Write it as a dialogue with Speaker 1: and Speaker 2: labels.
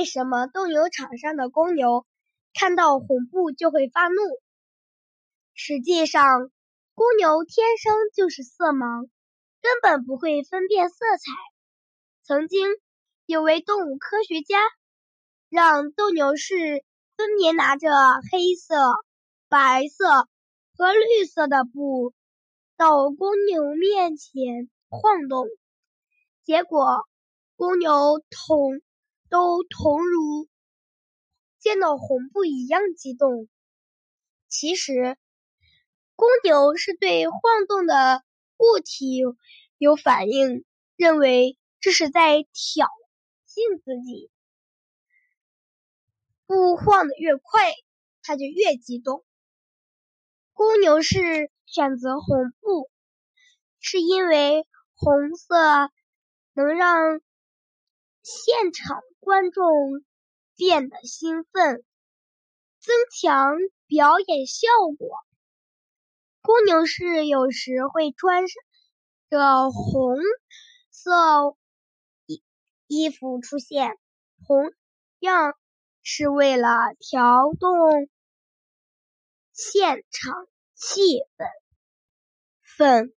Speaker 1: 为什么斗牛场上的公牛看到红布就会发怒？实际上，公牛天生就是色盲，根本不会分辨色彩。曾经有位动物科学家让斗牛士分别拿着黑色、白色和绿色的布到公牛面前晃动，结果公牛同。都同如见到红布一样激动。其实，公牛是对晃动的物体有反应，认为这是在挑衅自己。布晃得越快，它就越激动。公牛是选择红布，是因为红色能让现场。观众变得兴奋，增强表演效果。公牛士有时会穿着红色衣衣服出现，同样是为了调动现场气氛。粉